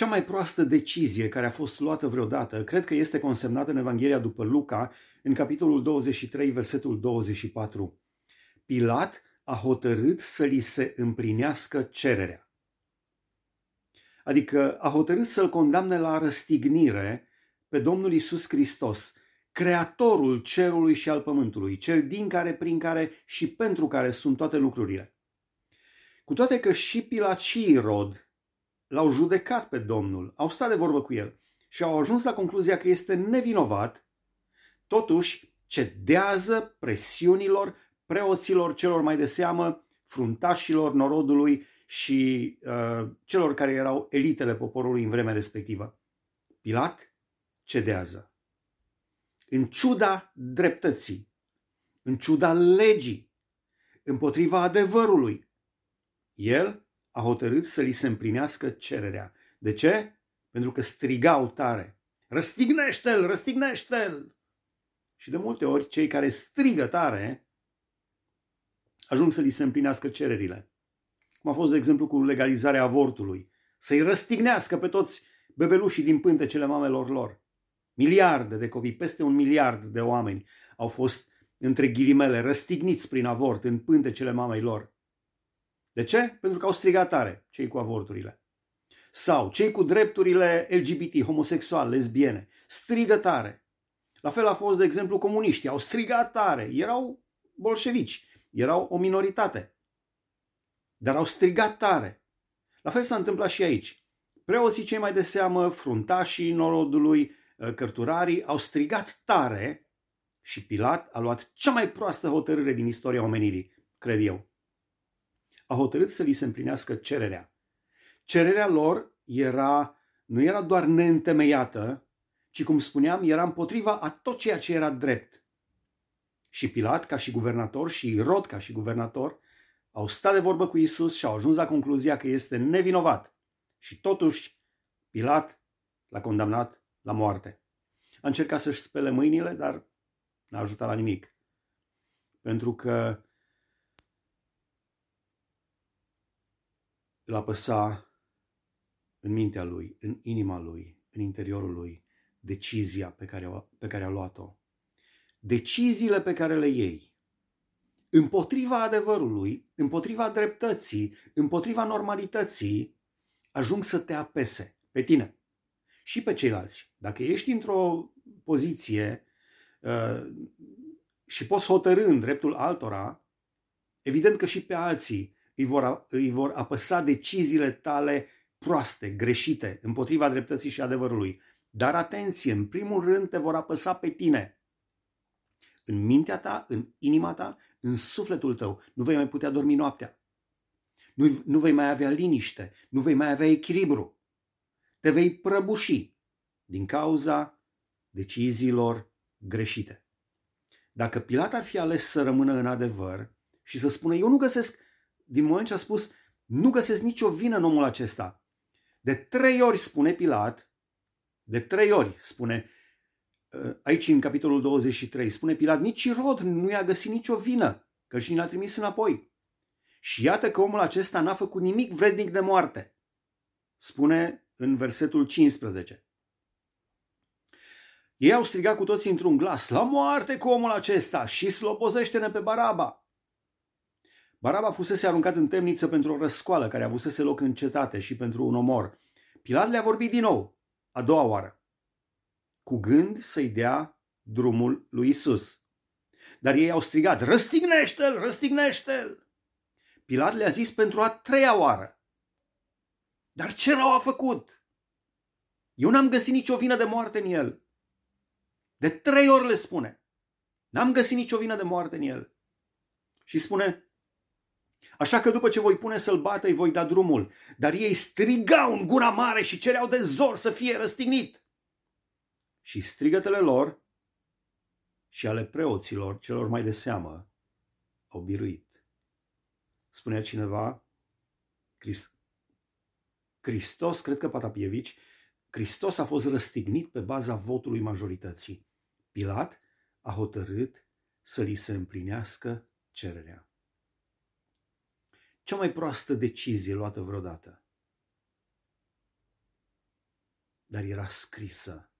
Cea mai proastă decizie care a fost luată vreodată, cred că este consemnată în Evanghelia după Luca, în capitolul 23, versetul 24. Pilat a hotărât să li se împlinească cererea. Adică a hotărât să-l condamne la răstignire pe Domnul Isus Hristos, creatorul cerului și al pământului, cel din care, prin care și pentru care sunt toate lucrurile. Cu toate că și Pilat și Irod l-au judecat pe Domnul, au stat de vorbă cu el și au ajuns la concluzia că este nevinovat, totuși cedează presiunilor preoților celor mai de seamă, fruntașilor norodului și uh, celor care erau elitele poporului în vremea respectivă. Pilat cedează. În ciuda dreptății, în ciuda legii, împotriva adevărului, el a hotărât să li se împlinească cererea. De ce? Pentru că strigau tare. Răstignește-l, răstignește-l! Și de multe ori cei care strigă tare ajung să li se împlinească cererile. Cum a fost, de exemplu, cu legalizarea avortului. Să-i răstignească pe toți bebelușii din pântecele mamelor lor. Miliarde de copii, peste un miliard de oameni au fost, între ghilimele, răstigniți prin avort în pântecele mamei lor. De ce? Pentru că au strigat tare cei cu avorturile. Sau cei cu drepturile LGBT, homosexual, lesbiene, strigă tare. La fel a fost, de exemplu, comuniștii, au strigat tare, erau bolșevici, erau o minoritate, dar au strigat tare. La fel s-a întâmplat și aici. Preoții cei mai de seamă, fruntașii norodului, ă, cărturarii, au strigat tare și Pilat a luat cea mai proastă hotărâre din istoria omenirii, cred eu a hotărât să li se împlinească cererea. Cererea lor era, nu era doar neîntemeiată, ci, cum spuneam, era împotriva a tot ceea ce era drept. Și Pilat, ca și guvernator, și Irod, ca și guvernator, au stat de vorbă cu Isus și au ajuns la concluzia că este nevinovat. Și totuși, Pilat l-a condamnat la moarte. A încercat să-și spele mâinile, dar n-a ajutat la nimic. Pentru că îl apăsa în mintea lui, în inima lui, în interiorul lui, decizia pe care, pe care a luat-o. Deciziile pe care le iei împotriva adevărului, împotriva dreptății, împotriva normalității, ajung să te apese pe tine și pe ceilalți. Dacă ești într-o poziție uh, și poți hotărâ în dreptul altora, evident că și pe alții îi vor, îi vor apăsa deciziile tale proaste, greșite, împotriva dreptății și adevărului. Dar atenție, în primul rând te vor apăsa pe tine. În mintea ta, în inima ta, în sufletul tău. Nu vei mai putea dormi noaptea. Nu, nu vei mai avea liniște, nu vei mai avea echilibru. Te vei prăbuși din cauza deciziilor greșite. Dacă Pilat ar fi ales să rămână în adevăr și să spună, eu nu găsesc din moment ce a spus, nu găsesc nicio vină în omul acesta. De trei ori spune Pilat, de trei ori spune, uh, aici în capitolul 23, spune Pilat, nici Rod nu i-a găsit nicio vină, că și l-a trimis înapoi. Și iată că omul acesta n-a făcut nimic vrednic de moarte. Spune în versetul 15. Ei au strigat cu toții într-un glas, la moarte cu omul acesta și slobozește-ne pe Baraba. Baraba fusese aruncat în temniță pentru o răscoală care avusese loc în cetate și pentru un omor. Pilat le-a vorbit din nou, a doua oară, cu gând să-i dea drumul lui Isus. Dar ei au strigat, răstignește-l, răstignește-l! Pilat le-a zis pentru a treia oară. Dar ce rău a făcut? Eu n-am găsit nicio vină de moarte în el. De trei ori le spune. N-am găsit nicio vină de moarte în el. Și spune, Așa că după ce voi pune să-l bată, îi voi da drumul. Dar ei strigau în gura mare și cereau de zor să fie răstignit. Și strigătele lor și ale preoților celor mai de seamă au biruit. Spunea cineva, Christ, Hristos, cred că Patapievici, Hristos a fost răstignit pe baza votului majorității. Pilat a hotărât să li se împlinească cererea. Cea mai proastă decizie luată vreodată. dar era scrisă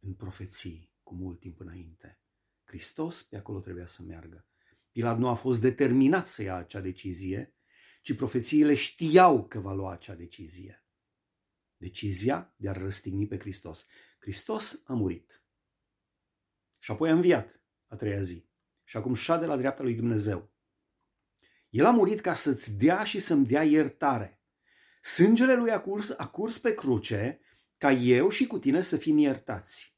în profeții cu mult timp înainte. Hristos pe acolo trebuia să meargă. Pilat nu a fost determinat să ia acea decizie, ci profețiile știau că va lua acea decizie. Decizia de a răstigni pe Hristos. Hristos a murit. Și apoi a înviat a treia zi. Și acum șade la dreapta lui Dumnezeu. El a murit ca să-ți dea și să-mi dea iertare. Sângele lui a curs, a curs pe cruce ca eu și cu tine să fim iertați.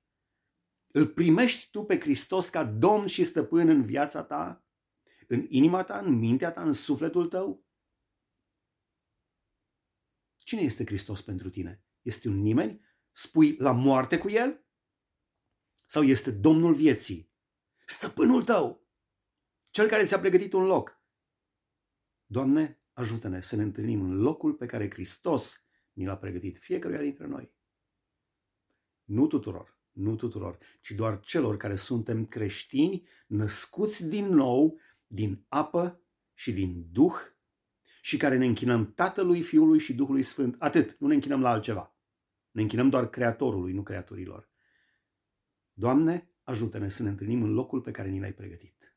Îl primești tu pe Hristos ca Domn și Stăpân în viața ta, în inima ta, în mintea ta, în sufletul tău? Cine este Hristos pentru tine? Este un nimeni? Spui la moarte cu el? Sau este Domnul vieții? Stăpânul tău? Cel care ți-a pregătit un loc? Doamne, ajută-ne să ne întâlnim în locul pe care Hristos ni l-a pregătit fiecăruia dintre noi. Nu tuturor, nu tuturor, ci doar celor care suntem creștini, născuți din nou, din apă și din Duh și care ne închinăm Tatălui, Fiului și Duhului Sfânt. Atât, nu ne închinăm la altceva. Ne închinăm doar Creatorului, nu creaturilor. Doamne, ajută-ne să ne întâlnim în locul pe care ni l-ai pregătit.